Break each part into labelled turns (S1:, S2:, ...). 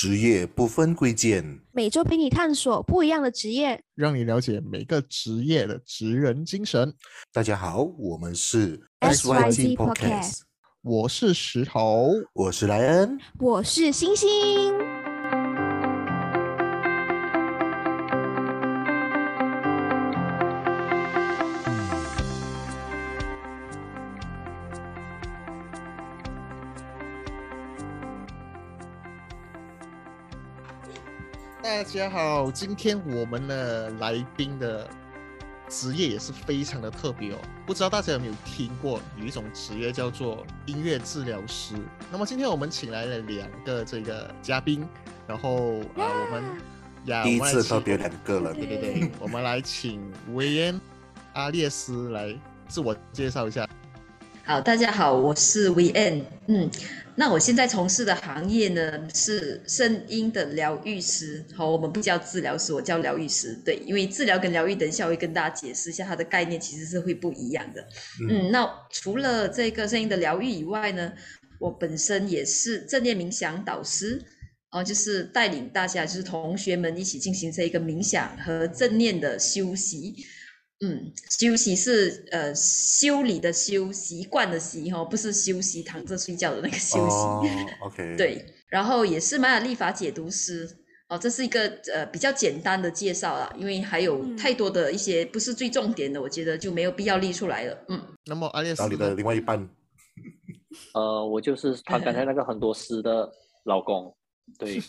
S1: 职业不分贵贱，
S2: 每周陪你探索不一样的职业，
S3: 让你了解每个职业的职人精神。
S1: 大家好，我们是
S2: SYG Podcast，
S3: 我是石头，
S1: 我是莱恩，
S2: 我是星星。
S3: 大家好，今天我们的来宾的职业也是非常的特别哦。不知道大家有没有听过有一种职业叫做音乐治疗师？那么今天我们请来了两个这个嘉宾，然后啊，我们呀，
S1: 第一次
S3: 特
S1: 别两个了，
S3: 对对对，我们来请维恩阿列斯来自我介绍一下。
S4: 好，大家好，我是 VN，嗯。那我现在从事的行业呢是声音的疗愈师，好，我们不叫治疗师，我叫疗愈师。对，因为治疗跟疗愈，等一下我会跟大家解释一下它的概念，其实是会不一样的。嗯，那除了这个声音的疗愈以外呢，我本身也是正念冥想导师，哦，就是带领大家，就是同学们一起进行这一个冥想和正念的修习。嗯，休息是呃修理的修，习惯的习哈，不是休息躺着睡觉的那个休息。
S1: OK。
S4: 对，然后也是玛雅历法解读师哦，这是一个呃比较简单的介绍啦，因为还有太多的一些不是最重点的，我觉得就没有必要列出来了。嗯，
S3: 那么阿列斯，
S1: 你的另外一半？
S5: 呃，我就是他刚才那个很多诗的老公，对，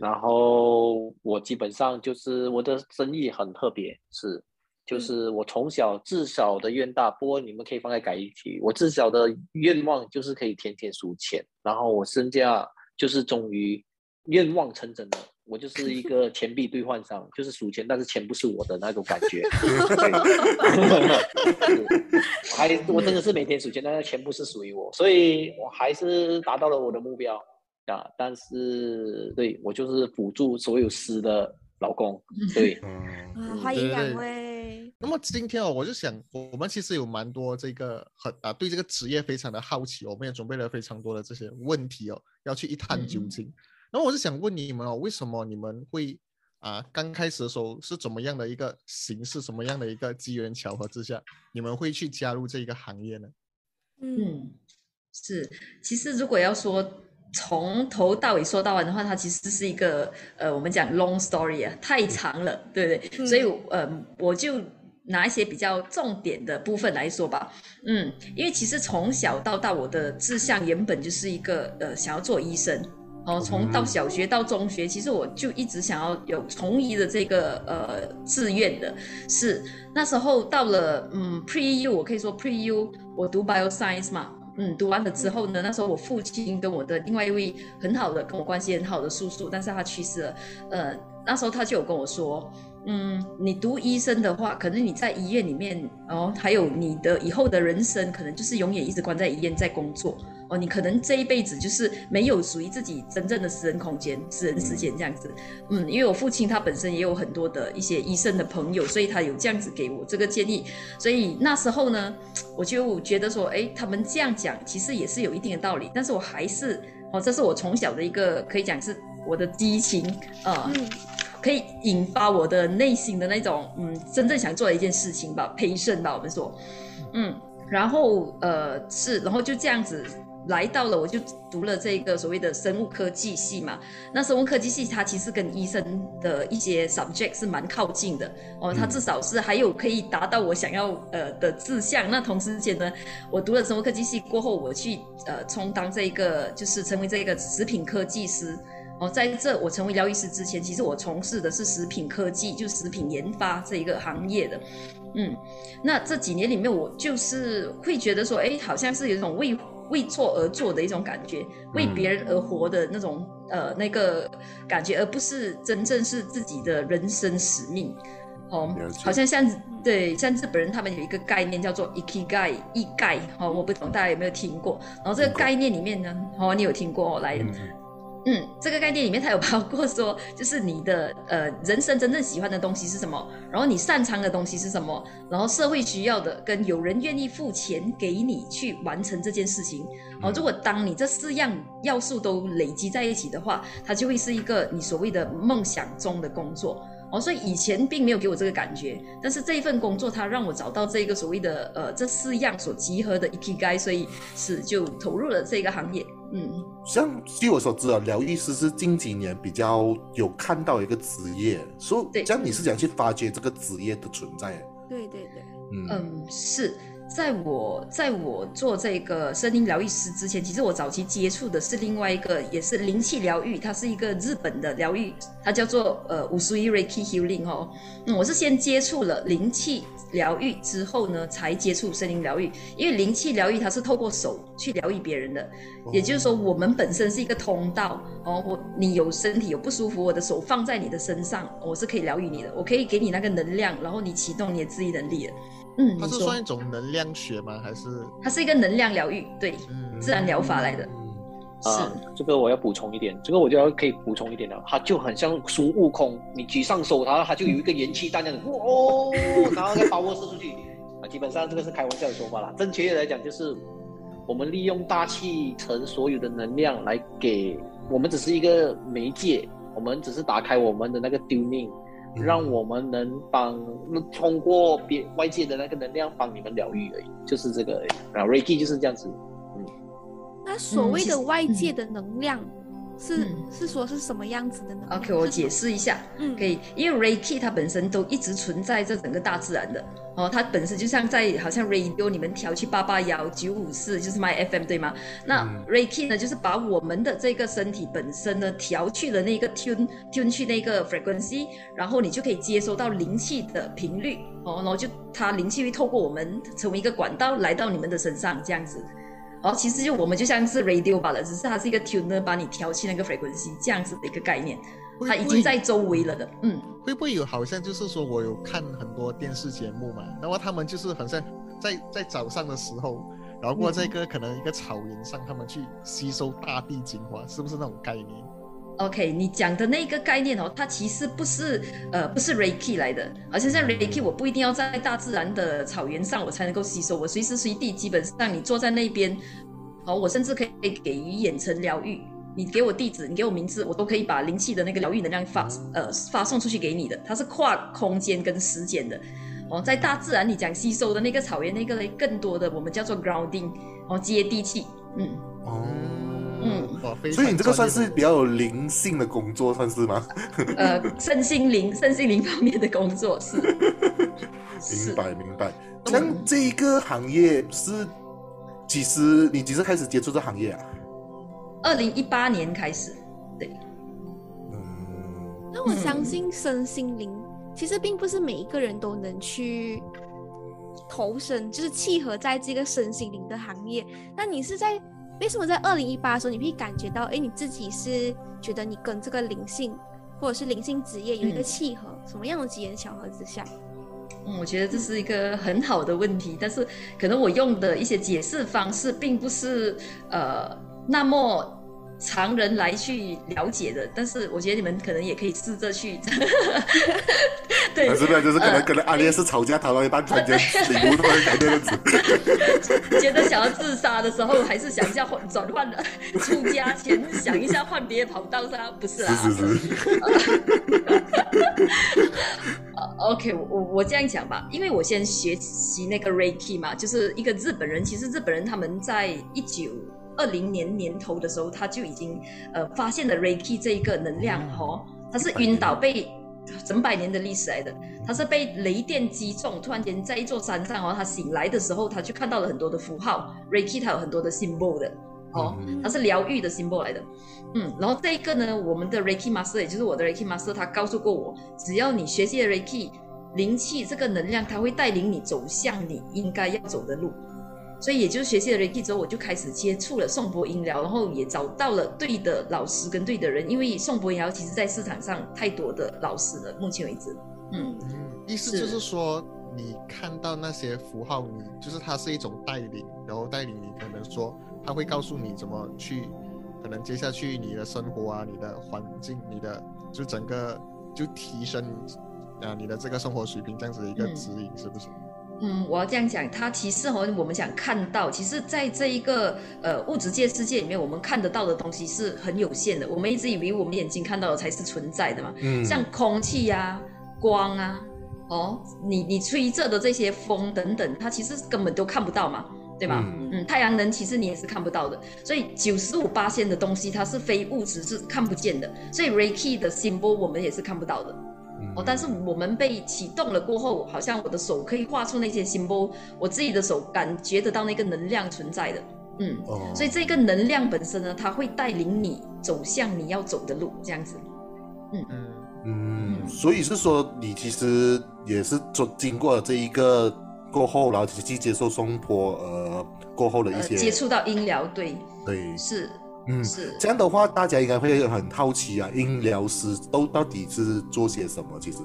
S5: 然后我基本上就是我的生意很特别，是。就是我从小至少的愿大，不过你们可以放在改一题。我至少的愿望就是可以天天数钱，然后我身价就是终于愿望成真了。我就是一个钱币兑换商，就是数钱，但是钱不是我的那种感觉。还 我真的是每天数钱，但是钱不是属于我，所以我还是达到了我的目标啊。但是对我就是辅助所有师的老公，对，
S2: 欢迎两位。
S3: 那么今天哦，我就想，我们其实有蛮多这个很啊，对这个职业非常的好奇，我们也准备了非常多的这些问题哦，要去一探究竟。那么我是想问你们哦，为什么你们会啊，刚开始的时候是怎么样的一个形式，什么样的一个机缘巧合之下，你们会去加入这一个行业呢？
S4: 嗯，是，其实如果要说从头到尾说到完的话，它其实是一个呃，我们讲 long story 啊，太长了，对不对？所以呃，我就。拿一些比较重点的部分来说吧，嗯，因为其实从小到大，我的志向原本就是一个呃，想要做医生哦。从到小学到中学，其实我就一直想要有从医的这个呃志愿的。是那时候到了嗯 Pre U，我可以说 Pre U，我读 Bio Science 嘛，嗯，读完了之后呢，那时候我父亲跟我的另外一位很好的跟我关系很好的叔叔，但是他去世了，呃，那时候他就有跟我说。嗯，你读医生的话，可能你在医院里面哦，还有你的以后的人生，可能就是永远一直关在医院在工作哦。你可能这一辈子就是没有属于自己真正的私人空间、私人时间这样子。嗯，因为我父亲他本身也有很多的一些医生的朋友，所以他有这样子给我这个建议。所以那时候呢，我就觉得说，哎，他们这样讲其实也是有一定的道理。但是我还是哦，这是我从小的一个可以讲是我的激情啊。可以引发我的内心的那种，嗯，真正想做的一件事情吧，培训吧，我们说，嗯，然后呃是，然后就这样子来到了，我就读了这个所谓的生物科技系嘛。那生物科技系它其实跟医生的一些 subject 是蛮靠近的哦，它至少是还有可以达到我想要呃的志向。那同时间呢，我读了生物科技系过后，我去呃充当这个就是成为这个食品科技师。哦，在这我成为疗愈师之前，其实我从事的是食品科技，就食品研发这一个行业的。嗯，那这几年里面，我就是会觉得说，哎，好像是有一种为为做而做的一种感觉，为别人而活的那种呃那个感觉，而不是真正是自己的人生使命。哦，好像像对像日本人他们有一个概念叫做 ikigai 一概，哦，我不懂大家有没有听过？然后这个概念里面呢，哦，你有听过来？嗯，这个概念里面它有包括说，就是你的呃人生真正喜欢的东西是什么，然后你擅长的东西是什么，然后社会需要的跟有人愿意付钱给你去完成这件事情。哦，如果当你这四样要素都累积在一起的话，它就会是一个你所谓的梦想中的工作。哦，所以以前并没有给我这个感觉，但是这一份工作它让我找到这个所谓的呃这四样所集合的 ikigai，所以是就投入了这个行业。嗯，
S1: 像据我所知啊，疗愈师是近几年比较有看到一个职业，所以
S4: 对。
S1: 这样你是想去发掘这个职业的存在？
S2: 对对对，
S1: 嗯。
S4: 嗯，是在我在我做这个声音疗愈师之前，其实我早期接触的是另外一个，也是灵气疗愈，它是一个日本的疗愈，它叫做呃五十一 Reiki Healing 哦。嗯，我是先接触了灵气疗愈之后呢，才接触声音疗愈，因为灵气疗愈它是透过手去疗愈别人的，也就是说我们本身是一个通道哦。我你有身体有不舒服，我的手放在你的身上，我是可以疗愈你的，我可以给你那个能量，然后你启动你的自愈能力的。嗯，
S3: 它是算一种能量学吗？还是
S4: 它是一个能量疗愈，对，
S3: 嗯
S4: 自然疗法来的，
S1: 嗯
S4: 是
S5: 啊，这个我要补充一点，这个我就要可以补充一点了，它就很像孙悟空，你举上手，然后它就有一个元气弹这样子，哦，然后再把我射出去，啊，基本上这个是开玩笑的说法啦，正确的来讲就是我们利用大气层所有的能量来给我们只是一个媒介，我们只是打开我们的那个 tuning，
S1: 嗯
S5: 让我们能帮通过别外界的那个能量帮你们疗愈而已，就是这个而已。然后 Reiki 就是这样子，嗯。
S2: 那所谓的外界的能量是、
S4: 嗯
S2: 是说是什么样子的能量
S4: OK，我解释一下，
S2: 嗯
S4: 可以，因为 Reiki 它本身都一直存在这整个大自然的哦，它本身就像在好像 radio 你们调去八八幺九五四就是 My FM 对吗？那
S1: 嗯
S4: Reiki 呢，就是把我们的这个身体本身呢调去了那个 tune tune 去那个 frequency，然后你就可以接收到灵气的频率哦，然后就它灵气会透过我们成为一个管道来到你们的身上这样子。哦，其实就我们就像是 radio 罢了，只是它是一个 tuner 把你调去那个 frequency 这样子的一个概念。它已经在周围了的，嗯，
S3: 会不会有好像就是说我有看很多电视节目嘛，然后他们就是好像在在早上的时候，然后过这个可能一个草原上，他们去吸收大地精华，是不是那种概念？
S4: OK，你讲的那个概念哦，它其实不是呃不是 Reiki 来的，而且像 Reiki 我不一定要在大自然的草原上我才能够吸收，我随时随地基本上你坐在那边，哦，我甚至可以给予远程疗愈，你给我地址，你给我名字，我都可以把灵气的那个疗愈能量发呃发送出去给你的，它是跨空间跟时间的。哦，在大自然你讲吸收的那个草原那个嘞，更多的我们叫做 grounding，哦，接地气，嗯。
S1: 哦，
S4: 嗯
S1: 所以你这个算是比较有灵性的工作，算是吗？
S4: 呃，身心灵、身心灵方面的工作是，是
S1: 明白明白。像这一个行业是几时？你几时开始接触这行业啊？
S4: 二零一八年开始，对，
S1: 嗯，
S2: 那我相信身心灵、其实并不是每一个人都能去投身，就是契合在这个身心灵的行业。那你是在为什么在二零一八的时候，你会感觉到，哎，你自己是觉得你跟这个灵性或者是灵性职业有一个
S4: 嗯
S2: 契合？什么样的机缘巧合之下？
S4: 嗯，我觉得这是一个很好的问题，但是可能我用的一些解释方式并不是呃那么常人来去了解的，但是我觉得你们可能也可以试着去，对
S1: 但，是呢，就是可能
S4: 呃
S1: 可能阿烈是吵架吵到一半，突然间领悟突然改变。
S4: 觉得想要自杀的时候，还是想一下换转换了 出家前想一下换别的跑道上，不是啊？
S1: 是是是，
S4: 呃 OK，我我我这样讲吧，因为我先学习那个 Reiki 嘛，就是一个日本人。其实日本人他们在一九二零年年头的时候，他就已经呃发现了 Reiki 这一个能量哦，他是晕倒被整百年的历史来的，他是被雷电击中，突然间在一座山上哦，他醒来的时候，他就看到了很多的符号，Reiki 他有很多的 symbol 的哦，
S1: 嗯
S4: 它是疗愈的 symbol 来的。嗯，然后这一个呢，我们的 Reiki Master，也就是我的 Reiki Master，他告诉过我，只要你学习了 Reiki 灵气这个能量，它会带领你走向你应该要走的路。所以也就是学习了 Reiki 之后，我就开始接触了颂钵音疗，然后也找到了对的老师跟对的人，因为颂钵音疗其实在市场上太多的老师了，目前为止。嗯，
S3: 嗯，意思就是说，你看到那些符号，你就是它是一种带领，然后带领你可能说，他会告诉你怎么去可能接下去你的生活啊、你的环境、你的就整个就提升啊你的这个生活水平这样子的一个
S4: 嗯
S3: 指引，是不是？
S4: 嗯，我要这样讲，它其实哦，我们想看到，其实在这一个呃物质界世界里面，我们看得到的东西是很有限的。我们一直以为我们眼睛看到的才是存在的嘛，
S1: 嗯，
S4: 像空气呀、光啊，哦，你你吹着的这些风等等，它其实根本都看不到嘛，对吧？
S1: 嗯
S4: 嗯，太阳能其实你也是看不到的，所以九十五八线的东西它是非物质，是看不见的，所以 Reiki 的 symbol 我们也是看不到的。
S1: 嗯。
S4: 哦，但是我们被启动了过后，好像我的手可以画出那些 symbol，我自己的手感觉得到那个能量存在的，嗯，
S1: 哦，
S4: 所以这个能量本身呢，它会带领你走向你要走的路，这样子。
S3: 嗯，
S1: 嗯。嗯，所以是说你其实也是做经过了这一个过后，然后去接受松坡呃过后的一
S4: 呃，
S1: 些、
S4: 接触到音疗，对，
S1: 对，
S4: 是
S1: 嗯，
S4: 是，
S1: 这样的话，大家应该会很好奇啊，音疗师都到底是做些什么？其实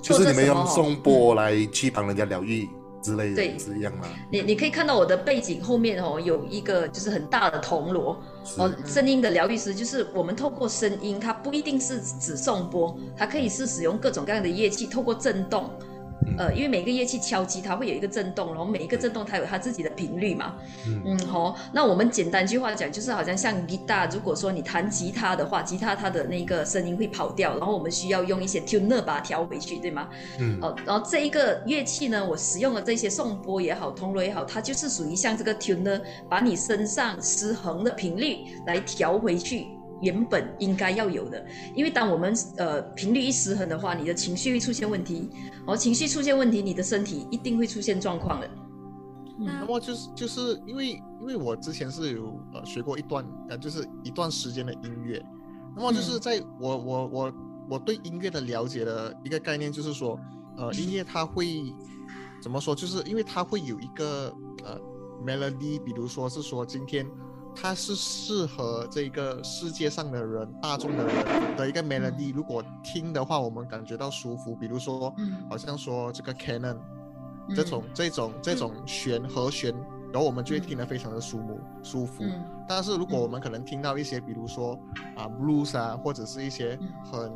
S1: 就是你们用颂钵来去帮人家疗愈之类的，
S4: 对
S1: 是一样吗？
S4: 你你可以看到我的背景后面哦，有一个就是很大的铜锣哦，声音的疗愈师就是我们透过声音，它不一定是指颂钵，它可以是使用各种各样的乐器，透过震动。
S1: 嗯
S4: 呃，因为每个乐器敲击它会有一个震动，然后每一个震动它有它自己的频率嘛。
S1: 嗯
S4: 嗯，好，那我们简单句话讲，就是好像像吉他，如果说你弹吉他的话，吉他它的那个声音会跑掉，然后我们需要用一些 tuner 把它调回去，对吗？
S1: 嗯
S4: 哦，然后这一个乐器呢，我使用的这些颂钵也好，铜锣也好，它就是属于像这个 tuner，把你身上失衡的频率来调回去。原本应该要有的，因为当我们呃频率一失衡的话，你的情绪会出现问题，然后情绪出现问题，你的身体一定会出现状况的。
S3: 那么就是就是因为因为我之前是有呃学过一段呃就是一段时间的音乐，那么就是在我我我我对音乐的了解的一个概念就是说，呃音乐它会怎么说？就是因为它会有一个呃 melody，比如说是说今天它是适合这个世界上的人大众的人的一个 melody，如果听的话我们感觉到舒服，比如说
S4: 嗯
S3: 好像说这个 canon。
S4: 嗯
S3: 这种这种这种弦和弦，然后我们就会听得非常的舒服舒服。
S4: 嗯
S3: 但是如果我们可能听到一些，比如说啊 blues 啊，或者是一些
S4: 嗯
S3: 很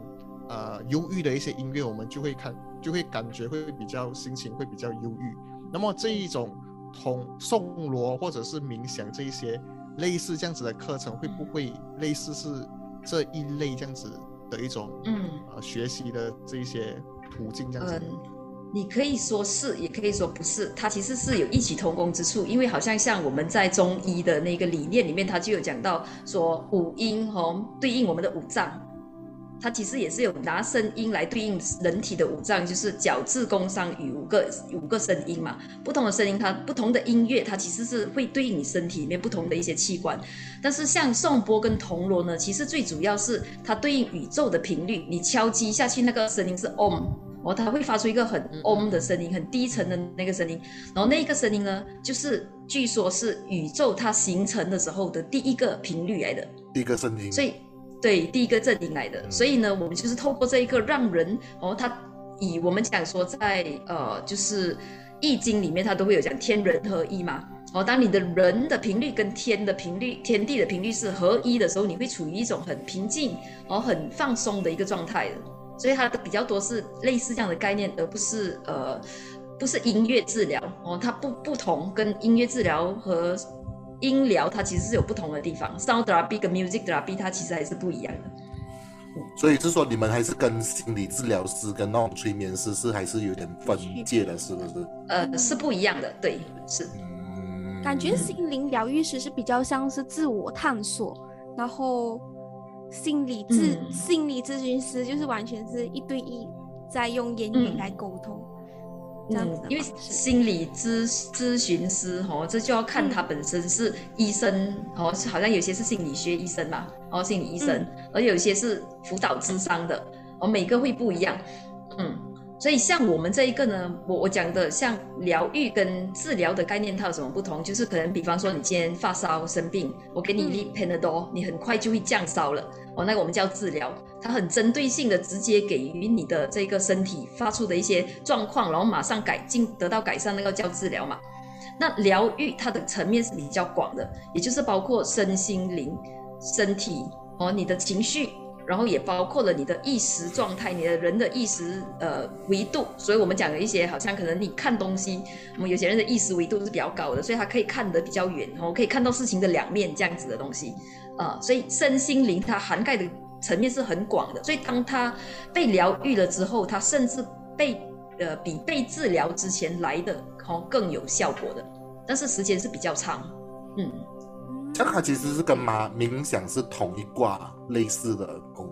S3: 呃忧郁的一些音乐，我们就会看就会感觉会比较心情会比较忧郁。那么这一种同颂罗或者是冥想这一些类似这样子的课程，会不会类似是这一类这样子的一种
S4: 嗯
S3: 呃学习的这一些途径这样子
S4: 嗯？，你可以说是，也可以说不是，它其实是有异曲同工之处，因为好像像我们在中医的那个理念里面，它就有讲到说五音哦对应我们的五脏，它其实也是有拿声音来对应人体的五脏，就是角质宫商羽五个五个声音嘛，不同的声音它不同的音乐，它其实是会对应你身体里面不同的一些器官，但是像颂钵跟铜锣呢，其实最主要是它对应宇宙的频率，你敲击下去那个声音是 om。哦，它会发出一个很
S3: 嗯
S4: om 的声音，很低沉的那个声音。然后那个声音呢，就是据说是宇宙它形成的时候的第一个频率来的，
S1: 第一个声音，
S4: 所以对第一个阵营来的。所以呢，我们就是透过这一个让人哦，它以我们讲说在呃，就是易经里面它都会有讲天人合一嘛。哦，当你的人的频率跟天的频率、天地的频率是合一的时候，你会处于一种很平静、哦很放松的一个状态的。所以它的比较多是类似这样的概念，而不是呃不是音乐治疗哦，它不不同，跟音乐治疗和音疗它其实是有不同的地方。Sound therapy 跟 music therapy 它其实还是不一样的。
S1: 所以是说你们还是跟心理治疗师跟那种催眠师是还是有点分界的，是不是？
S4: 呃，是不一样的，对，是，
S1: 嗯，
S2: 感觉心灵疗愈师是比较像是自我探索，然后心理咨、
S4: 嗯
S2: 心理咨询师就是完全是一对一在用言语
S4: 嗯
S2: 来沟通，这样子的
S4: 因为心理咨咨询师哦，这就要看他本身是医生哦，是好像有些是心理学医生嘛，哦，心理医生，
S2: 嗯。
S4: 而有些是辅导智商的，哦，每个会不一样，嗯。所以像我们这一个呢，我我讲的像疗愈跟治疗的概念，它有什么不同？就是可能比方说你今天发烧生病，我给你一粒 Panadol，、你很快就会降烧了，哦，那个我们叫治疗，它很针对性的直接给予你的这个身体发出的一些状况，然后马上改进得到改善，那个叫治疗嘛。那疗愈它的层面是比较广的，也就是包括身心灵。身体哦，你的情绪。然后也包括了你的意识状态，你的人的意识呃维度，所以我们讲的一些好像可能你看东西，我们有些人的意识维度是比较高的，所以他可以看得比较远，然后可以看到事情的两面这样子的东西，啊，所以身心灵它涵盖的层面是很广的，所以当他被疗愈了之后，他甚至被呃比被治疗之前来的哦更有效果的，但是时间是比较长，嗯。
S1: 这样它其实是跟嘛冥想是同一卦类似的功。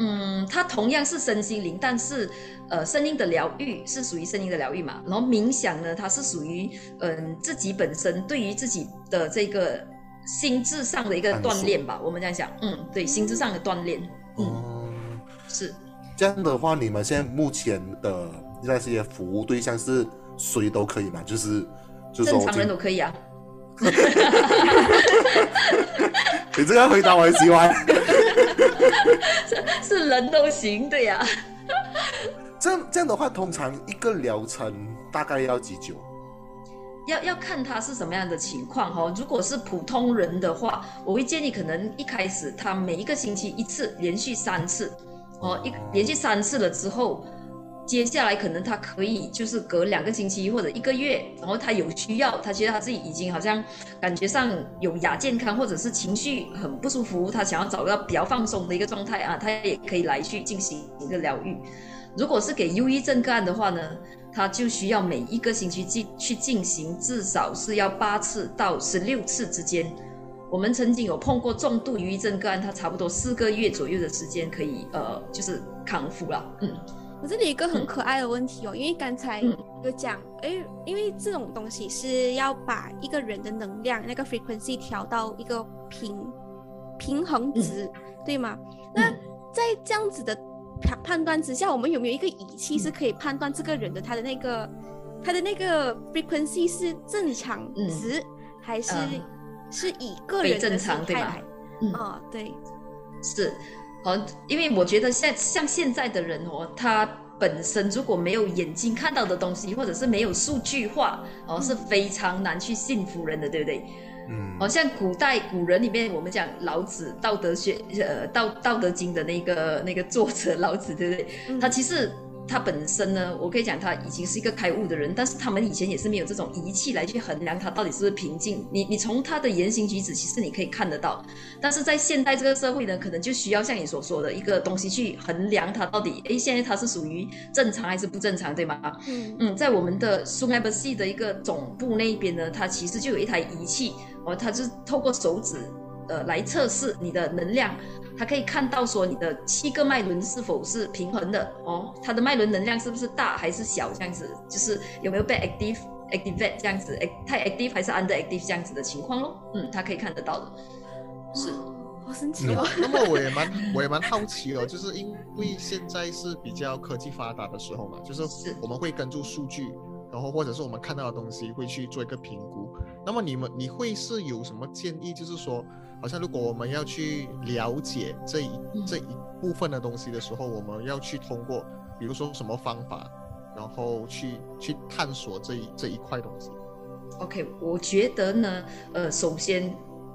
S4: 嗯，它同样是身心灵，但是呃，声音的疗愈是属于声音的疗愈嘛。然后冥想呢，它是属于嗯自己本身对于自己的这个心智上的一个锻炼吧。我们这样讲，嗯，对，心智上的锻炼。嗯，是
S1: 这样的话，你们现在目前的那些服务对象是谁都可以吗？就是就是
S4: 正常人都可以啊。
S1: 你这个回答我很喜欢。
S4: 是 是人都行，对呀。
S1: 这样这样的话，通常一个疗程大概要几久？
S4: 要要看他是什么样的情况哈。如果是普通人的话，我会建议可能一开始他每一个星期一次，连续三次，哦，一连续三次了之后。接下来可能他可以就是隔两个星期或者一个月，然后他有需要，他觉得他自己已经好像感觉上有亚健康，或者是情绪很不舒服，他想要找个比较放松的一个状态啊，他也可以来去进行一个疗愈。如果是给忧郁症个案的话呢，他就需要每一个星期进去进行至少是要八次到十六次之间。我们曾经有碰过重度忧郁症个案，他差不多四个月左右的时间可以呃就是康复了，嗯。
S2: 我这里有一个很可爱的问题哦，因为刚才有讲，哎，因为这种东西是要把一个人的能量那个 frequency 调到一个平平衡值，对吗？那在这样子的判判断之下，我们有没有一个仪器是可以判断这个人的他的那个他的那个 frequency 是正常值，还是是以个人
S4: 的常态
S2: 来？啊，对，
S4: 是。好，因为我觉得像像现在的人哦，他本身如果没有眼睛看到的东西，或者是没有数据化，哦，是非常难去信服人的，对不对？嗯，好像古代古人里面，我们讲老子《道德学》呃，《道道德经》的那个那个作者老子，对不对？他其实。他本身呢，我可以讲他已经是一个开悟的人，但是他们以前也是没有这种仪器来去衡量他到底是不是平静。你你从他的言行举止，其实你可以看得到。但是在现代这个社会呢，可能就需要像你所说的一个东西去衡量他到底，哎，现在他是属于正常还是不正常，对吗？嗯嗯，在我们的 s u n a b e 的一个总部那边呢，它其实就有一台仪器，哦，它是透过手指。呃，来测试你的能量，它可以看到说你的七个脉轮是否是平衡的哦，它的脉轮能量是不是大还是小这样子，就是有没有被 active activate 这样子，太 active 还是 under active 这样子的情况咯。嗯，它可以看得到的，是，
S2: 好神奇哦。
S3: 那么我也蛮我也蛮好奇哦，就是因为现在是比较科技发达的时候嘛，就是我们会根据数据，然后或者是我们看到的东西会去做一个评估。那么你们你会是有什么建议，就是说？好像如果我们要去了解这一这一部分的东西的时候，我们要去通过，比如说什么方法，然后去去探索这一这一块东西。
S4: OK，我觉得呢，呃，首先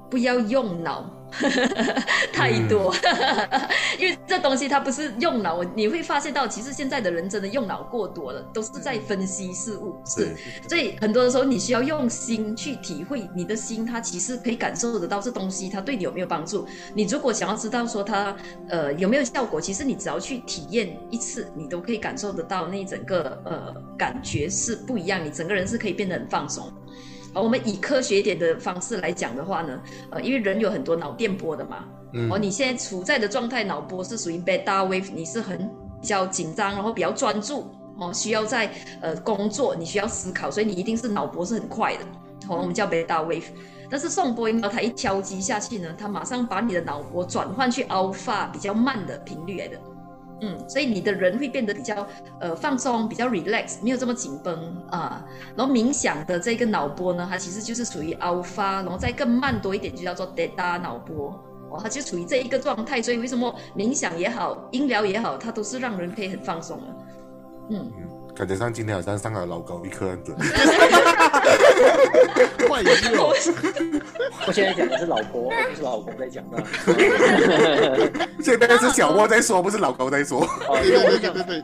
S4: 不要用脑。太多，因为这东西它不是用脑，你会发现到，其实现在的人真的用脑过多了，都是在分析事物，是，所以很多的时候你需要用心去体会，你的心它其实可以感受得到这东西它对你有没有帮助。你如果想要知道说它呃有没有效果，其实你只要去体验一次，你都可以感受得到那整个呃感觉是不一样，你整个人是可以变得很放松。我们以科学一点的方式来讲的话呢，呃，因为人有很多脑电波的嘛，哦，你现在处在的状态，脑波是属于 beta wave，你是很比较紧张，然后比较专注，哦，需要在呃工作，你需要思考，所以你一定是脑波是很快的，哦，我们叫 beta wave。但是送波音呢，它一敲击下去呢，它马上把你的脑波转换去 alpha 比较慢的频率来的。嗯，所以你的人会变得比较呃放松，比较 relax，没有这么紧绷啊。然后冥想的这个脑波呢，它其实就是属于 alpha，然后再更慢多一点就叫做 theta 脑波哦，它就处于这一个状态。所以为什么冥想也好，音疗也好，它都是让人可以很放松的。
S1: 嗯，感觉上今天好像上了老高一课很准。
S3: 快乐
S4: 我
S5: 我现在讲的是老婆，不是老公在讲的。
S1: 现在是小莫在说，不是老高在说。
S5: 哦
S3: 对对对对对对，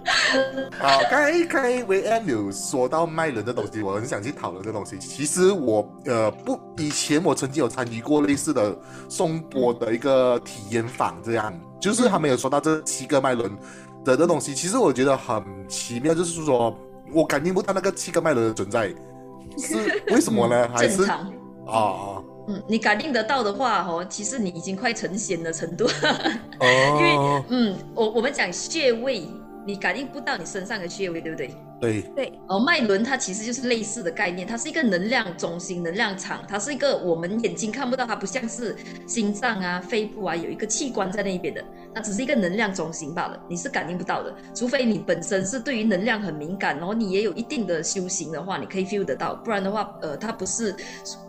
S1: 好，刚才刚才维安有说到卖人的东西，我很想去讨论这东西。其实我呃不，以前我曾经有参与过类似的颂钵的一个体验坊，这样就是他们有说到这七个脉轮的这东西，其实我觉得很奇妙，就是说我感应不到那个七个脉轮的存在，是为什么呢？还是
S4: 正常。
S1: 啊啊
S4: 嗯，你感应得到的话，哦，其实你已经快成仙的程度。
S1: 哦，
S4: 嗯，我我们讲穴位，你感应不到你身上的穴位，对不对？
S1: 对，
S2: 对，
S4: 哦，脉轮它其实就是类似的概念，它是一个能量中心、能量场，它是一个我们眼睛看不到，它不像是心脏啊、肺部啊有一个器官在那边的，它只是一个能量中心罢了，你是感应不到的，除非你本身是对于能量很敏感，然后你也有一定的修行的话，你可以 feel 得到，不然的话，呃，它不是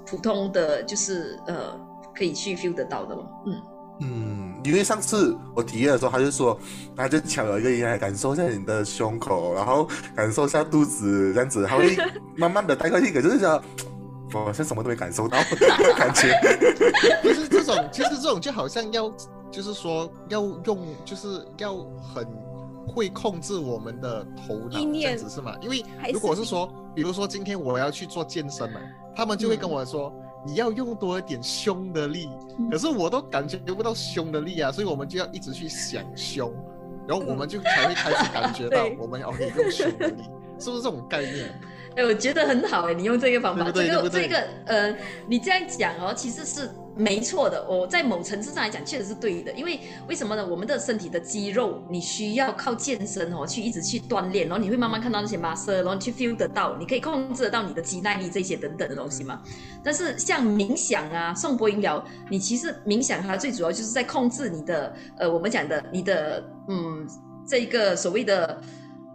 S4: 普通的，就是呃可以去 feel 得到的咯，嗯。
S1: 嗯，因为上次我体验的时候，他就说，他就抢了一个音来感受一下你的胸口，然后感受一下肚子，这样子，他会 慢慢的带过去，可是讲，我好像什么都没感受到，感觉，
S3: 就是这种，其实这种就好像要，就是说要用，就是要很会控制我们的头脑，这样子是吗？因为如果是说，比如说今天我要去做健身嘛，他们就会跟我说。你要用多一点胸的力，可是我都感觉不到胸的力啊，所以我们就要一直去想胸，然后我们就才会开始感觉到我们要可以用胸的力，是不是这种概念？
S4: 哎，我觉得很好哎，你用这个方法，这个这个呃，你这样讲哦，其实是没错的。我在某层次上来讲，确实是对的。因为为什么呢？我们的身体的肌肉，你需要靠健身哦，去一直去锻炼，然后你会慢慢看到那些 muscle，然后你去 feel 得到，你可以控制得到你的肌耐力这些等等的东西嘛。但是像冥想啊、颂钵音疗，你其实冥想它最主要就是在控制你的呃，我们讲的你的嗯，这个所谓的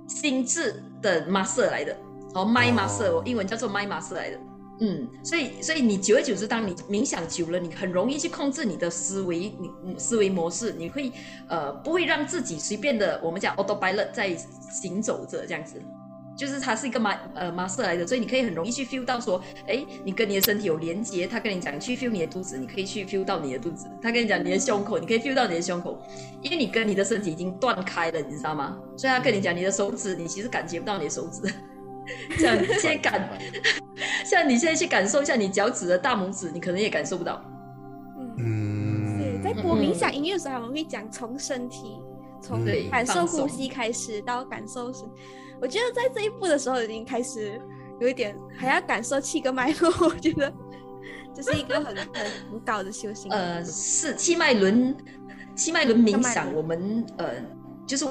S4: 心智的 muscle 来的。哦，mind muscle，、
S1: 哦
S4: 英文叫做 mind muscle 来的。嗯，所以所以你久而久之，当你冥想久了，你很容易去控制你的思维，你你思维模式，你会呃不会让自己随便的，我们讲 autopilot 在行走着这样子。就是它是一个 m 呃 muscle 来的，所以你可以很容易去 feel 到说，哎，你跟你的身体有连接。他跟你讲去 feel 你的肚子，你可以去 feel 到你的肚子。他跟你讲你的胸口，你可以 feel 到你的胸口，因为你跟你的身体已经断开了，你知道吗？所以他跟你讲你的手指，你其实感觉不到你的手指。像你现在感，像你现在去感受一下你脚趾的大拇指，你可能也感受不到。
S2: 嗯，对，
S1: 嗯，
S2: 在播冥想音乐的时候，我们会讲从身体，从
S4: 对
S2: 感受呼吸开始到感受身。我觉得在这一步的时候已经开始有一点还要感受七个脉络，我觉得这是一个很很很高的修行。
S4: 呃，是气脉轮，气脉轮冥想，我们呃，就是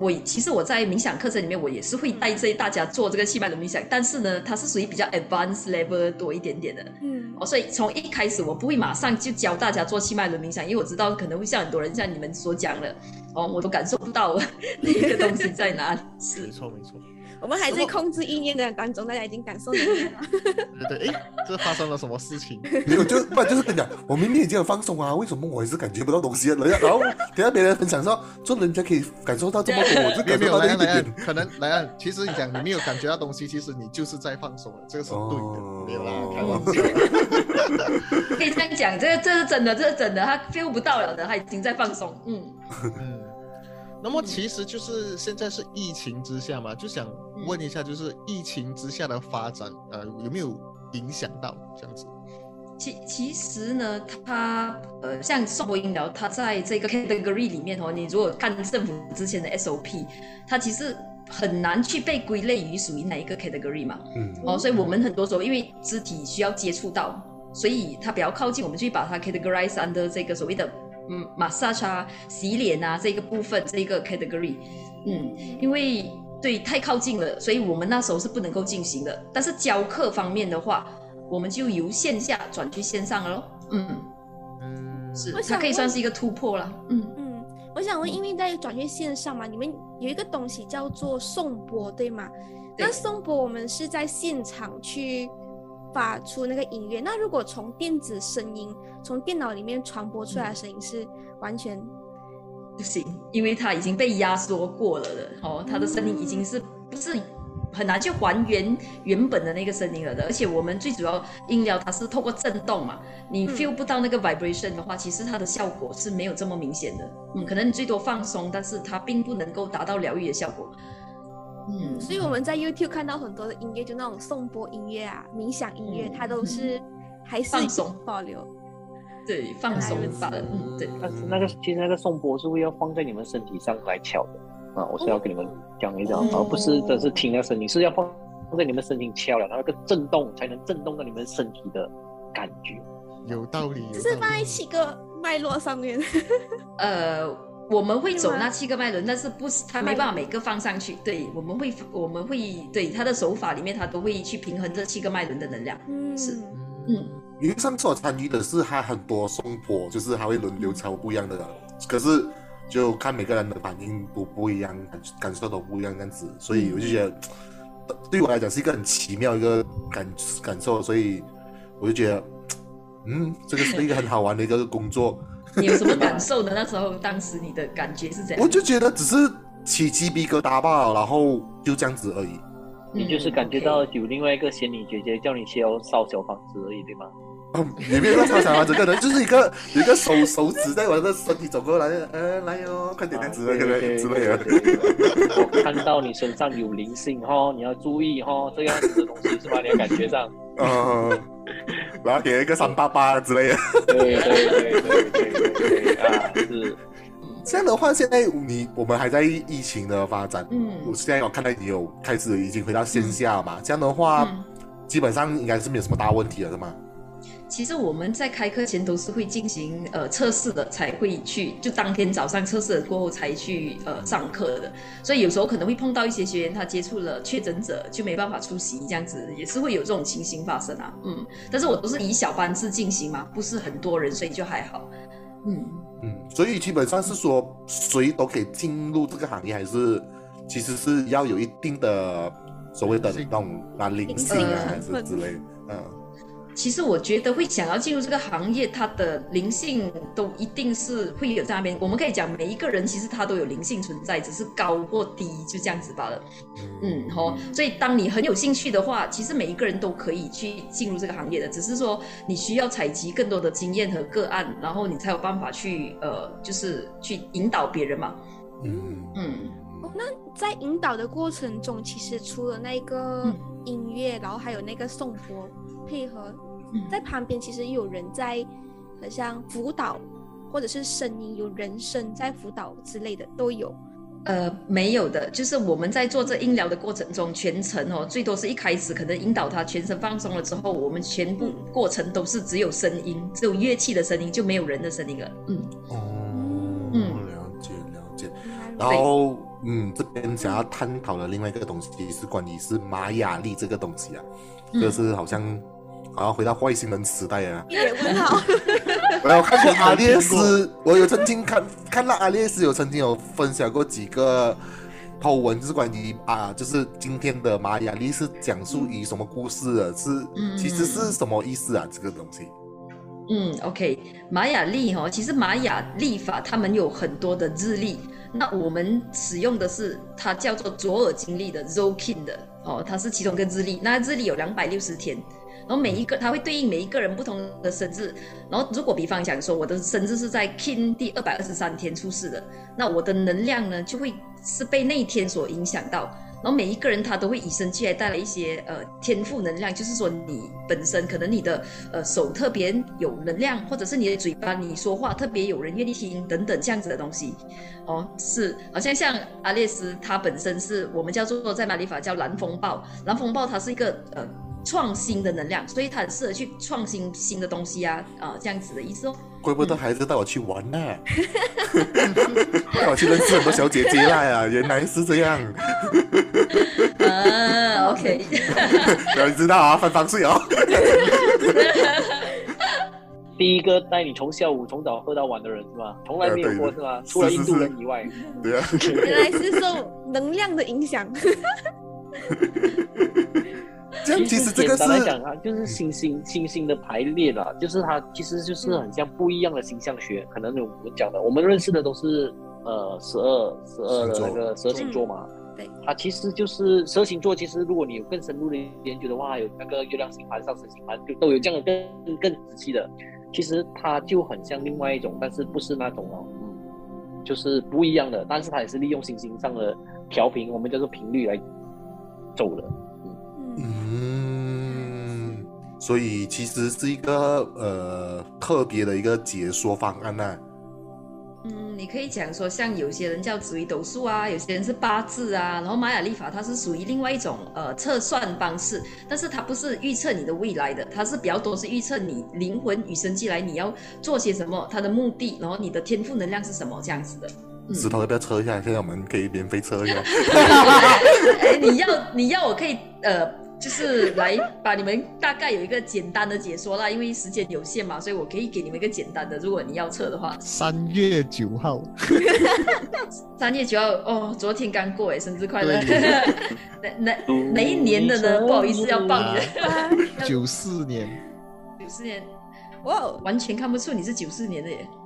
S4: 我其实我在冥想课程里面，我也是会带着大家做这个气脉轮冥想，但是呢，它是属于比较 advanced level 多一点点的。
S2: 嗯，
S4: 哦，所以从一开始我不会马上就教大家做气脉轮冥想，因为我知道可能会像很多人像你们所讲的，哦，我都感受不到 那个东西在哪里。是
S3: 没，错没错，
S2: 我们还在控制意念的当中，大家已经感受到了。
S3: 对对，哎，这发生了什么事情？
S1: 没有，就不然就是跟你讲，我明明已经很放松啊，为什么我还是感觉不到东西啊？人家然后等下别人分享说，说人家可以感受到这么多，我就感受到一点点。，
S3: 可能来啊，其实你讲你没有感觉到东西，其实你就是在放松了，这个是对的，
S1: 哦
S3: 没有啦，开玩笑。
S4: 可以这样讲，这个这是真的，这是真的，他 feel 不到了的，他已经在放松。嗯。
S3: 嗯，那么其实就是现在是疫情之下嘛，就想问一下，就是疫情之下的发展，呃，有没有影响到这样子？
S4: 其其实呢，它呃，像颂钵音疗，它在这个 category 里面哦，你如果看政府之前的 SOP，它其实很难去被归类于属于哪一个 category 嘛。
S1: 嗯
S4: 哦，所以我们很多时候因为肢体需要接触到，所以它比较靠近，我们去把它 categorize under 这个所谓的嗯 massage 啊、洗脸啊这个部分这一个 category。嗯，因为对太靠近了，所以我们那时候是不能够进行的。但是教课方面的话，我们就由线下转去线上了咯。嗯，
S3: 嗯，
S4: 是它可以算是一个突破了。嗯，
S2: 嗯，我想问，因为在转去线上嘛，你们有一个东西叫做颂钵，对吗？
S4: 对
S2: 那颂钵我们是在现场去发出那个音乐，那如果从电子声音从电脑里面传播出来的声音是完全
S4: 不行，因为它已经被压缩过了的。哦，它的声音已经是不是很难去还原原本的那个声音了的。而且我们最主要音疗它是透过震动嘛，你 feel 不到那个 vibration 的话，其实它的效果是没有这么明显的。嗯，可能你最多放松，但是它并不能够达到疗愈的效果。嗯，
S2: 所以我们在 YouTube 看到很多的音乐，就那种颂钵音乐啊、冥想音乐，它都是还是
S4: 放松
S2: 保留。
S4: 对，放松法的，嗯，对。
S5: 但是那个其实那个颂钵是会要放在你们身体上来敲的啊，我是要跟你们讲一讲，而不是只是听那声音，是要放放在你们身体敲了，它那个震动才能震动到你们身体的感觉。
S3: 有道理，
S2: 只是放在七个脉络上面。
S4: 呃，我们会走那七个脉轮，但是不是他没办法每个放上去。对，我们会我们会对他的手法里面，他都会去平衡这七个脉轮的能量。嗯，是，嗯。
S1: 因为上次我参与的是他很多颂钵，就是他会轮流敲不一样的，可是就看每个人的反应都不一样，感感受都不一样这样子，所以我就觉得对我来讲是一个很奇妙一个感感受，所以我就觉得，嗯，这个是一个很好玩的一个工作。
S4: 你有什么感受呢？那时候当时你的感觉是怎样？
S1: 我就觉得只是起鸡皮疙瘩罢了，然后就这样子而已。
S5: 你就是感觉到有另外一个仙女姐姐叫你去烧小房子而已，对吗？
S1: 嗯，也没有烧小房子，可能就是一个 有一个手手指在我的身体走过来，呃，来哟，快点点子，可能之类的。
S5: 我看到你身上有灵性哈，你要注意哈，这样子的东西是吧？你要感觉上，
S1: 嗯，然后给一个三八八之类的。
S5: 对对对对对对啊，是。
S1: 这样的话，现在你我们还在疫情的发展，嗯，我现在我看到你有开始已经回到线下嘛，这样的话，基本上应该是没有什么大问题了，是吗？
S4: 其实我们在开课前都是会进行呃测试的，才会去就当天早上测试了过后才去呃上课的，所以有时候可能会碰到一些学员他接触了确诊者就没办法出席，这样子也是会有这种情形发生啊，嗯，但是我都是以小班制进行嘛，不是很多人，所以就还好，嗯。
S1: 嗯，所以基本上是说谁都可以进入这个行业，还是其实是要有一定的所谓的那种啊灵性啊，还是之类，嗯。
S4: 其实我觉得会想要进入这个行业，他的灵性都一定是会有在那边。我们可以讲每一个人其实他都有灵性存在，只是高或低就这样子罢了。嗯，好。所以当你很有兴趣的话，其实每一个人都可以去进入这个行业的，只是说你需要采集更多的经验和个案，然后你才有办法去呃，就是去引导别人嘛。嗯
S2: 嗯。那在引导的过程中，其实除了那个音乐，然后还有那个颂钵。配合在旁边，其实有人在，好像辅导，或者是声音有人声在辅导之类的都有。
S4: 呃，没有的，就是我们在做这音疗的过程中，全程哦，最多是一开始可能引导他全身放松了之后，我们全部过程都是只有声音，只有乐器的声音，就没有人的声音了。嗯，
S1: 哦，嗯，了解了解。然后，嗯，这边想要探讨的另外一个东西是关于是玛雅历这个东西啊，就是好像。好像回到外星人时代啊！
S2: 也问好。
S1: 我有看过阿列斯，我有曾经看看到阿列斯有曾经有分享过几个 po 文，就是关于啊，就是今天的玛雅历是讲述以什么故事的？是，其实是什么意思啊？这个东西？
S4: 嗯，OK，玛雅历哈，其实玛雅历法他们有很多的日历，那我们使用的是它叫做左耳经历的 Zokin 的哦，它是其中一个日历，那日历有两百六十天。然后每一个，它会对应每一个人不同的生日。然后如果比方讲说，我的生日是在 King 第二百二十三天出世的，那我的能量呢，就会是被那一天所影响到。然后每一个人他都会以生气来带来一些呃天赋能量，就是说你本身可能你的呃手特别有能量，或者是你的嘴巴你说话特别有人愿意听等等这样子的东西。哦，是，好像像阿列斯他本身是我们叫做在马里法叫蓝风暴，蓝风暴它是一个呃。创新的能量，所以他很适合去创新新的东西啊，啊，这样子的意思哦。
S1: 怪不得孩子带我去玩呢，带我去认识很多小姐姐啦呀，原来是这样。
S4: 啊，OK。
S1: 你知道啊，翻方式哦。
S5: 第一个带你从下午从早喝到晚的人是吧？从来没有过是吧？除了印度人以外。
S1: 对啊。
S2: 原来是受能量的影响。
S1: 其实简
S5: 单来讲啊，就是星星星星的排列啦，就是它其实就是很像不一样的星象学。可能我们讲的，我们认识的都是呃十二十二的那个十二星座嘛。
S2: 对，
S5: 它其实就是蛇星座。其实如果你有更深入的研究的话，有那个月亮星盘、上升星盘，就都有这样的更更仔细的。其实它就很像另外一种，但是不是那种哦，嗯，就是不一样的。但是它也是利用星星上的调频，我们叫做频率来走的。
S2: 嗯，
S1: 所以其实是一个呃特别的一个解说方案呐、
S4: 嗯，你可以讲说，像有些人叫紫微斗数啊，有些人是八字啊，然后玛雅历法它是属于另外一种呃测算方式，但是它不是预测你的未来的，它是比较多是预测你灵魂与生俱来你要做些什么，它的目的，然后你的天赋能量是什么这样子的。嗯
S1: 石头要不要测一下？现在我们可以免费测一下。
S4: 哎，你要你要我可以呃，就是来把你们大概有一个简单的解说啦，因为时间有限嘛，所以我可以给你们一个简单的，如果你要测的话。
S3: 三月九号，
S4: 三月九号哦，昨天刚过哎，生日快乐！哪哪哪一年的呢？不好意思，要报你的
S3: 九四年，
S4: 九四年，
S2: 哇哦，
S4: 完全看不出你是九四年的耶。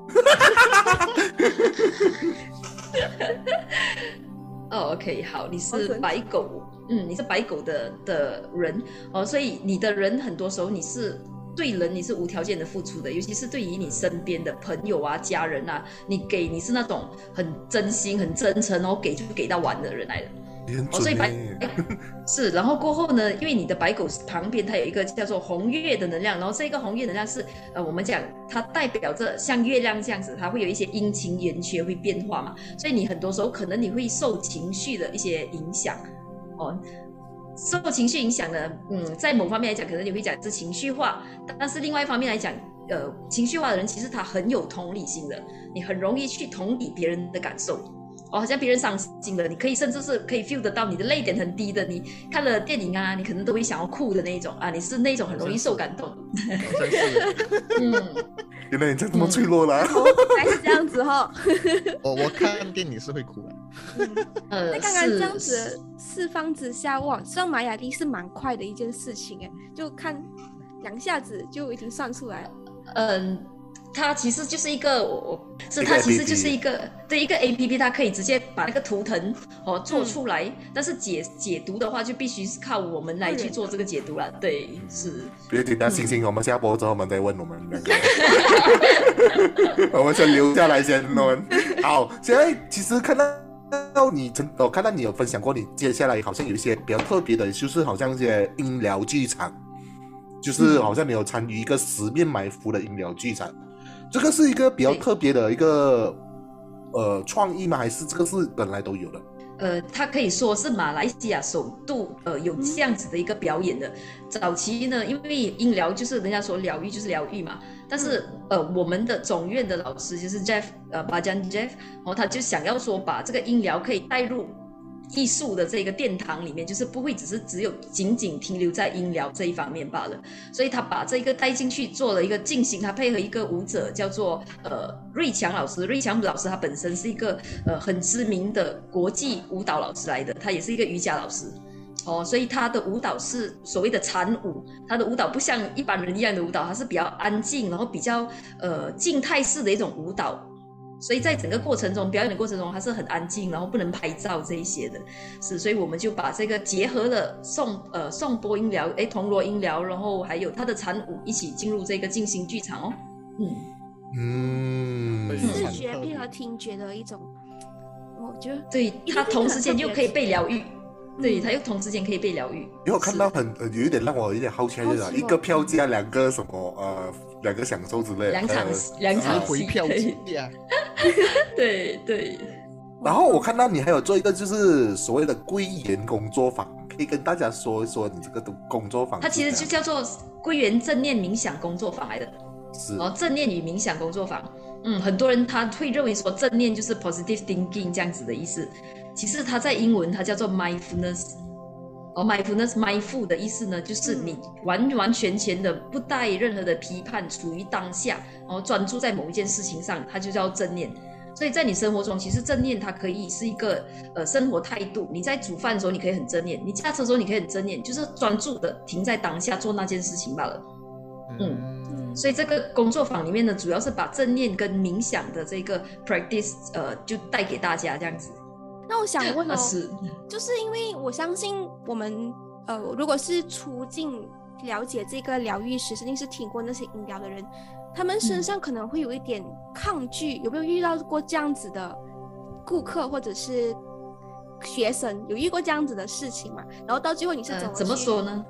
S4: 哦，OK，好，你是白狗，嗯，你是白狗的的人哦，所以你的人很多时候你是对人你是无条件的付出的，尤其是对于你身边的朋友啊、家人啊，你给你是那种很真心、很真诚，然后给就给到完的人来的。哦，所以白是，然后过后呢，因为你的白狗旁边它有一个叫做红月的能量，然后这个红月能量是呃，我们讲它代表着像月亮这样子，它会有一些阴晴圆缺会变化嘛，所以你很多时候可能你会受情绪的一些影响，哦。受情绪影响呢，嗯，在某方面来讲，可能你会讲是情绪化，但是另外一方面来讲，呃，情绪化的人其实他很有同理心的，你很容易去同理别人的感受。哦，好像别人伤心了，你可以甚至是可以 feel 得到你的泪点很低的，你看了电影啊，你可能都会想要哭的那一种啊，你是那种很容易受感动。
S3: 好像是。
S4: 嗯，
S1: 原来你这么脆弱啦。
S2: 哦，还是这样子哈、
S3: 我 我看电影是会哭的，
S4: 呃，
S2: 那刚刚这样子四方之下，哇，上玛雅历是蛮快的一件事情哎，就看两下子就已经算出来了。
S4: 嗯，它其实就是一个，我我是它其实就是一个对一个 A P P，它可以直接把那个图腾哦做
S2: 嗯
S4: 出来，但是解解读的话，就必须是靠我们来去做这个解读了。对，是。
S1: 别紧张，星星，我们下播之后我们再问我们两个，我们先留下来先，我们好。现在其实看到。到你曾我看到你有分享过，你接下来好像有一些比较特别的，就是好像一些音疗剧场，就是好像你有参与一个十面埋伏的音疗剧场，这个是一个比较特别的一个呃创意吗？还是这个是本来都有的？
S4: 呃，它可以说是马来西亚首度呃有这样子的一个表演的。早期呢，因为音疗就是人家说疗愈就是疗愈嘛，但是呃我们的总院的老师就是 Jeff 呃巴江 Jeff，然后他就想要说把这个音疗可以带入。艺术的这个殿堂里面，就是不会只是只有仅仅停留在音疗这一方面罢了，所以他把这个带进去做了一个进行，他配合一个舞者叫做呃瑞强老师，瑞强老师他本身是一个呃很知名的国际舞蹈老师来的，他也是一个瑜伽老师。哦，所以他的舞蹈是所谓的禅舞，他的舞蹈不像一般人一样的舞蹈，它是比较安静，然后比较呃静态式的一种舞蹈。所以在整个过程中，表演的过程中，它是很安静，然后不能拍照这一些的，是，所以我们就把这个结合了颂呃颂钵音疗，哎铜锣音疗，然后还有他的禅舞一起进入这个静心剧场哦，嗯。
S1: 嗯，
S3: 对
S2: 视觉配合听觉的一种，我觉得
S4: 对，它同时间就可以被疗愈，对，
S2: 嗯
S4: 它又同时间可以被疗愈。
S1: 因为我看到很呃有一点让我有点好奇，就是一个票价两个什么呃两个享受之类的，
S4: 两场两场戏
S3: 回票
S4: 对对对，
S1: 然后我看到你还有做一个就是所谓的归研工作坊，可以跟大家说一说你这个工工作坊
S4: 它其实就。叫做归元正念冥想工作坊来的。
S1: 是
S4: 哦，正念与冥想工作坊，嗯，很多人他会认为说正念就是 positive thinking 这样子的意思，其实它在英文它叫做 mindfulness。哦，mindfulness mindful 的意思呢，就是你完完全全的不带任何的批判，处于当下，然后专注在某一件事情上，它就叫正念。所以在你生活中，其实正念它可以是一个呃生活态度。你在煮饭的时候，你可以很正念；你驾车的时候，你可以很正念，就是专注的停在当下做那件事情罢了。嗯
S3: 嗯，
S4: 所以这个工作坊里面呢，主要是把正念跟冥想的这个 practice，呃，就带给大家这样子。
S2: 那我想问 哦，
S4: 是，
S2: 就是因为我相信我们呃，如果是出境了解这个疗愈师，肯定是听过那些音疗的人，他们身上可能会有一点抗拒，有没有遇到过这样子的顾客或者是学生有遇过这样子的事情嘛？然后到最后你是怎么、
S4: 呃怎么说？呢？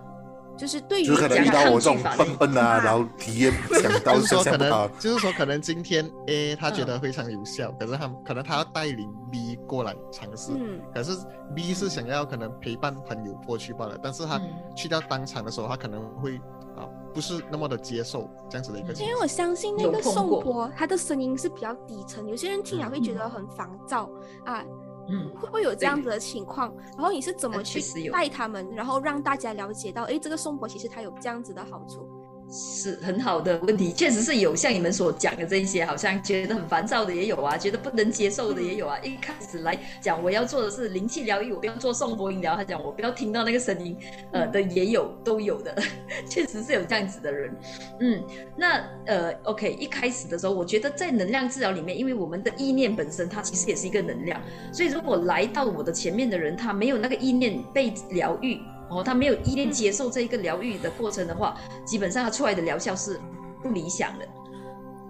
S2: 就是对于
S1: 就可能遇到我这种笨笨啊，然后体验 想到
S3: 就是说可
S1: 想象不到
S3: 能，就是说可能今天 A 他觉
S4: 嗯。
S3: 得非常有效，可是他可能他要带领 B 过来尝试，
S2: 嗯。
S3: 可是 B 是想要可能陪伴朋友过去罢了，但是他
S4: 嗯。
S3: 去到当场的时候，他可能会啊不是那么的接受这样子的一个情况。
S2: 因为我相信那个
S4: 有碰过。
S2: 颂钵，它的声音是比较低沉，有些人听了会觉得很烦躁啊。
S4: 嗯，
S2: 会不会有这样子的情况？然后你是怎么
S4: 呃
S2: 去带他们，然后让大家了解到，哎，这个颂钵其实它有这样子的好处。
S4: 是很好的问题，确实是有像你们所讲的这一些，好像觉得很烦躁的也有啊，觉得不能接受的也有啊。一开始来讲我要做的是灵气疗愈，我不要做颂钵音疗，他讲我不要听到那个声音，呃的也有，都有的，确实是有这样子的人。嗯，那呃，OK，一开始的时候，我觉得在能量治疗里面，因为我们的意念本身它其实也是一个能量，所以如果来到我的前面的人，他没有那个意念被疗愈。哦，他没有意念接受这一个疗愈的过程的话，基本上他出来的疗效是不理想的。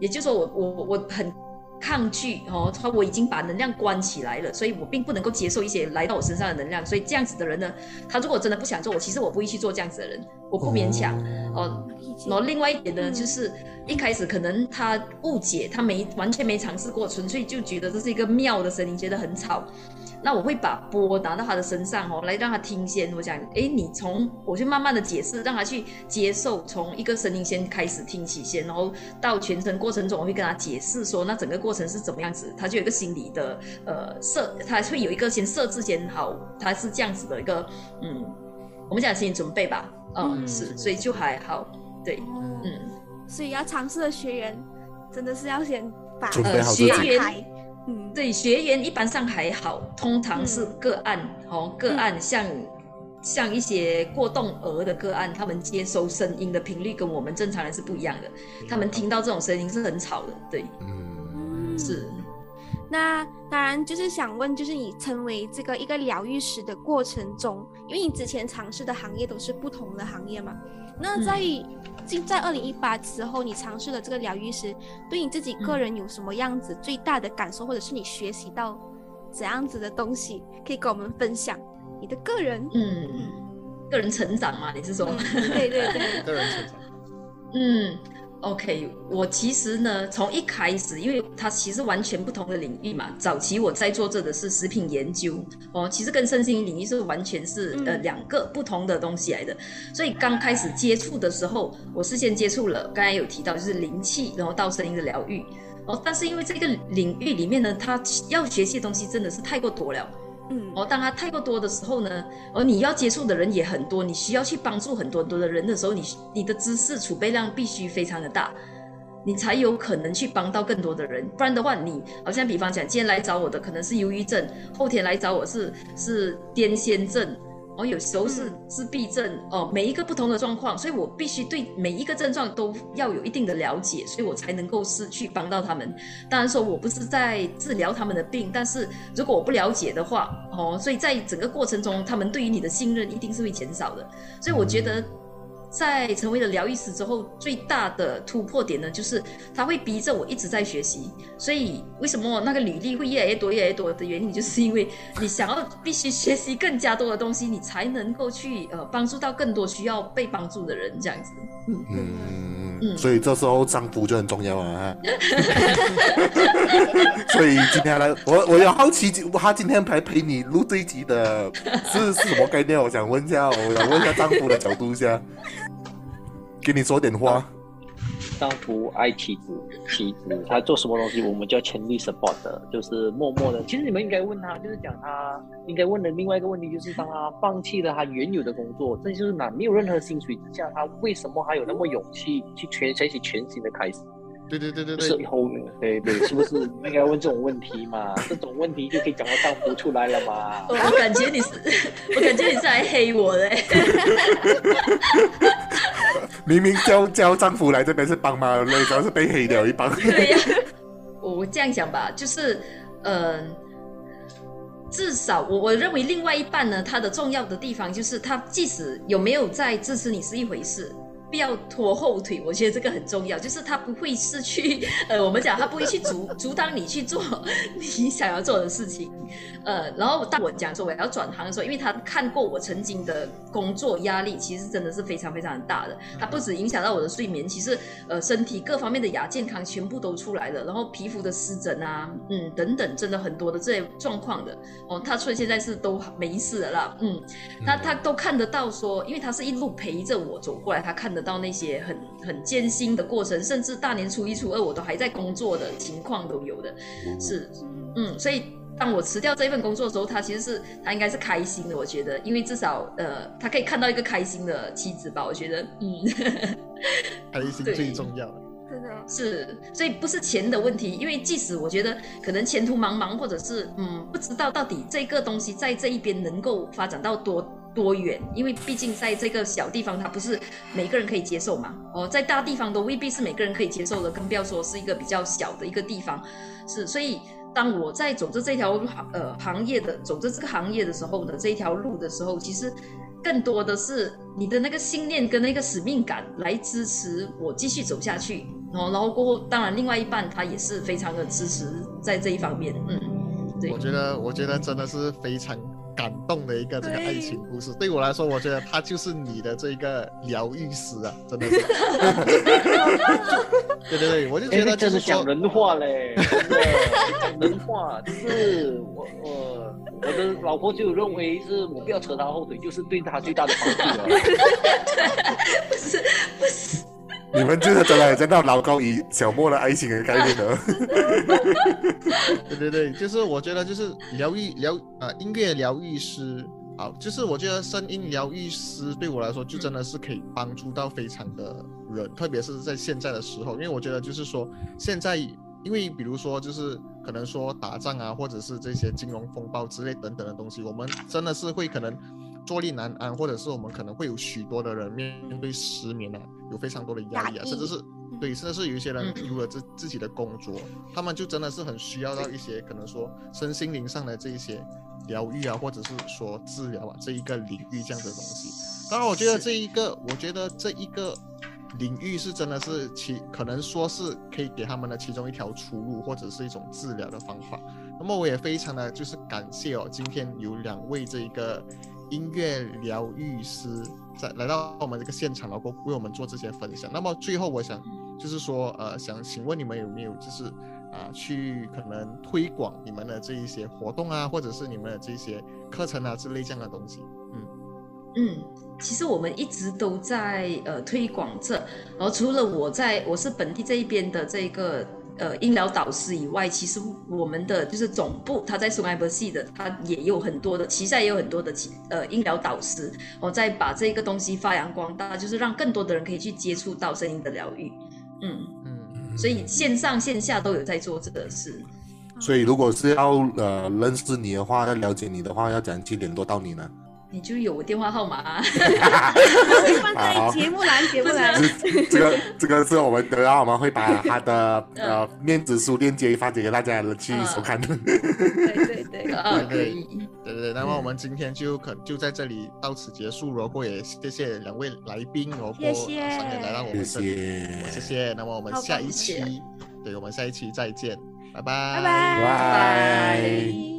S4: 也就是说我，我我很抗拒哦，他我已经把能量关起来了，所以我并不能够接受一些来到我身上的能量。所以这样子的人呢，他如果真的不想做，我其实我不会去做这样子的人，我不勉强。哦，然后另外一点呢，
S2: 嗯
S4: 就是一开始可能他误解，他没完全没尝试过，纯粹就觉得这是一个妙的声音，觉得很吵。那我会把波拿到他的身上哦，来让他听先。我讲，哎，你从我去慢慢的解释，让他去接受，从一个声音先开始听起先，然后到全程过程中，我会跟他解释说，那整个过程是怎么样子，他就有一个心理的呃设，他会有一个先设置先好，他是这样子的一个嗯，我们讲心理准备吧，嗯，
S2: 嗯
S4: 是，所以就还好，对，
S2: 哦
S4: 嗯。
S2: 所以要尝试的学员，真的是要先把
S4: 呃学员
S2: 开。嗯，
S4: 对学员一般上还好，通常是个案，哦，个案像、像一些过动儿的个案，他们接收声音的频率跟我们正常人是不一样的，他们听到这种声音是很吵的，对，
S1: 嗯，
S2: 嗯。
S4: 是，
S2: 那当然就是想问，就是你成为这个一个疗愈师的过程中，因为你之前尝试的行业都是不同的行业嘛，那在进在二零一八之后，你尝试了这个疗愈师，对你自己个人有什么样子最大的感受，或者是你学习到怎样子的东西，可以跟我们分享？你的个人，
S4: 嗯，个人成长嘛，你是说？
S2: 嗯，对对对，
S3: 个人成长。
S4: 嗯，OK，我其实呢，从一开始，因为它其实完全不同的领域嘛。早期我在做这的是食品研究，哦，其实跟身心领域是完全是、呃
S2: 嗯
S4: 两个不同的东西来的。所以刚开始接触的时候，我是先接触了，刚才有提到就是灵气，然后到声音的疗愈。哦，但是因为这个领域里面呢，它要学习的东西真的是太过多了。
S2: 嗯，
S4: 哦，当他太过多的时候呢，而你要接触的人也很多，你需要去帮助很多很多的人的时候，你你的知识储备量必须非常的大，你才有可能去帮到更多的人。不然的话，你好像比方讲，今天来找我的可能是忧郁症，后天来找我是是癫痫症。哦，有时候是自闭症哦，每一个不同的状况，所以我必须对每一个症状都要有一定的了解，所以我才能够是去帮到他们。当然说我不是在治疗他们的病，但是如果我不了解的话，哦，所以在整个过程中，他们对于你的信任一定是会减少的。所以我觉得，在成为了疗愈师之后，最大的突破点呢，就是他会逼着我一直在学习。所以为什么那个履历会越来越多、越来越多的原因，就是因为你想要必须学习更加多的东西，你才能够去呃帮助到更多需要被帮助的人，这样子。嗯
S1: 嗯，
S4: 嗯
S1: 所以这时候丈夫就很重要啊。所以今天来，我我有好奇，他今天来陪你录这一集的是是什么概念？我想问一下，我想问一下丈夫的角度一下，给你说点话。
S5: 丈夫爱妻子，妻子他做什么东西，我们就要全力 support 的，就是默默的。其实你们应该问他，就是讲他应该问的另外一个问题，就是当他放弃了他原有的工作，这就是哪没有任何薪水之下，他为什么还有那么勇气去全学习全新的开始？
S3: 对对对对对，
S5: 是后对对，是不是应该问这种问题嘛？这种问题就可以讲到丈夫出来了嘛？
S4: 我我感觉你是，我感觉你是来黑我的、欸。
S1: 明明叫叫丈夫来这边是帮忙，的主要是被黑掉一帮。
S4: 对呀、我 我这样讲吧，就是，嗯、至少我我认为另外一半呢，他的重要的地方就是他即使有没有在支持你是一回事。不要拖后腿，我觉得这个很重要，就是他不会是去，呃，我们讲他不会去阻阻挡你去做你想要做的事情，呃，然后当我讲说我要转行的时候，因为他看过我曾经的工作压力，其实真的是非常非常大的，他不止影响到我的睡眠，其实呃身体各方面的亚健康全部都出来了，然后皮肤的湿疹啊，嗯等等，真的很多的这些状况的，哦，他所以现在是都没事了啦，嗯，他他都看得到说，因为他是一路陪着我走过来，他看得。到那些很很艰辛的过程，甚至大年初一、初二我都还在工作的情况都有的，是，嗯，所以当我辞掉这份工作的时候，他其实是他应该是开心的，我觉得，因为至少呃，他可以看到一个开心的妻子吧，我觉得，嗯，
S3: 开心最重要，
S2: 真的。
S4: 是，所以不是钱的问题，因为即使我觉得可能前途茫茫，或者是嗯，不知道到底这个东西在这一边能够发展到多。多远？因为毕竟在这个小地方，它不是每个人可以接受嘛。哦，在大地方都未必是每个人可以接受的，更不要说是一个比较小的一个地方。是，所以当我在走着这条呃行业的走着这个行业的时候的这一条路的时候，其实更多的是你的那个信念跟那个使命感来支持我继续走下去。哦，然后过后，当然另外一半他也是非常的支持在这一方面。嗯，对，
S3: 我觉得我觉得真的是非常。感动的一个这个爱情故事，对我来说，我觉得他就是你的这个疗愈师啊，真的是。对对对，我就觉得
S5: 这是讲人话嘞，讲人话，就是我我我的老婆就认为是我不要扯他后腿，就是对他最大的帮助了。
S4: 不是不是。
S1: 你们真的真的在那老高以小莫的爱情的概念的，
S3: 对对对，就是我觉得就是疗愈疗啊音乐疗愈师，好，就是我觉得声音疗愈师对我来说就真的是可以帮助到非常的人，特别是在现在的时候，因为我觉得就是说现在，因为比如说就是可能说打仗啊，或者是这些金融风暴之类等等的东西，我们真的是会可能。坐立难安，或者是我们可能会有许多的人面对失眠啊，有非常多的压力啊，甚至是对，甚至是有一些人丢了自自己的工作，他们就真的是很需要到一些可能说身心灵上的这一些疗愈啊，或者是说治疗啊这一个领域这样的东西。当然，我觉得这一个，我觉得这一个领域是真的是其可能说是可以给他们的其中一条出路，或者是一种治疗的方法。那么我也非常的就是感谢哦，今天有两位这一个。音乐疗愈师在来到我们这个现场，然后为我们做这些分享。那么最后，我想就是说，呃，想请问你们有没有就是啊，去可能推广你们的这一些活动啊，或者是你们的这些课程啊之类这样的东西？
S4: 嗯嗯，其实我们一直都在呃推广这，然后除了我在我是本地这一边的这个。呃，音疗导师以外，其实我们的就是总部，他在松埃博系的，他也有很多的旗下也有很多的呃音疗导师，我在把这个东西发扬光大，就是让更多的人可以去接触到声音的疗愈。嗯嗯，所以线上线下都有在做这个事。
S1: 所以如果是要呃认识你的话，要了解你的话，要怎样去联络到你呢？
S4: 你就有我电话号码，
S2: 会放在节目栏，节目栏。
S1: 这个这个是我们等下我们会把他的呃面子书链接发给大家去收看。
S2: 对对对，
S4: 啊可
S3: 以，对对。那么我们今天就可就在这里到此结束，然后也谢谢两位来宾，然后
S2: 谢谢
S3: 来到我们这里，谢谢。那么我们下一期，对我们下一期再见，拜拜，
S2: 拜拜，
S1: 拜。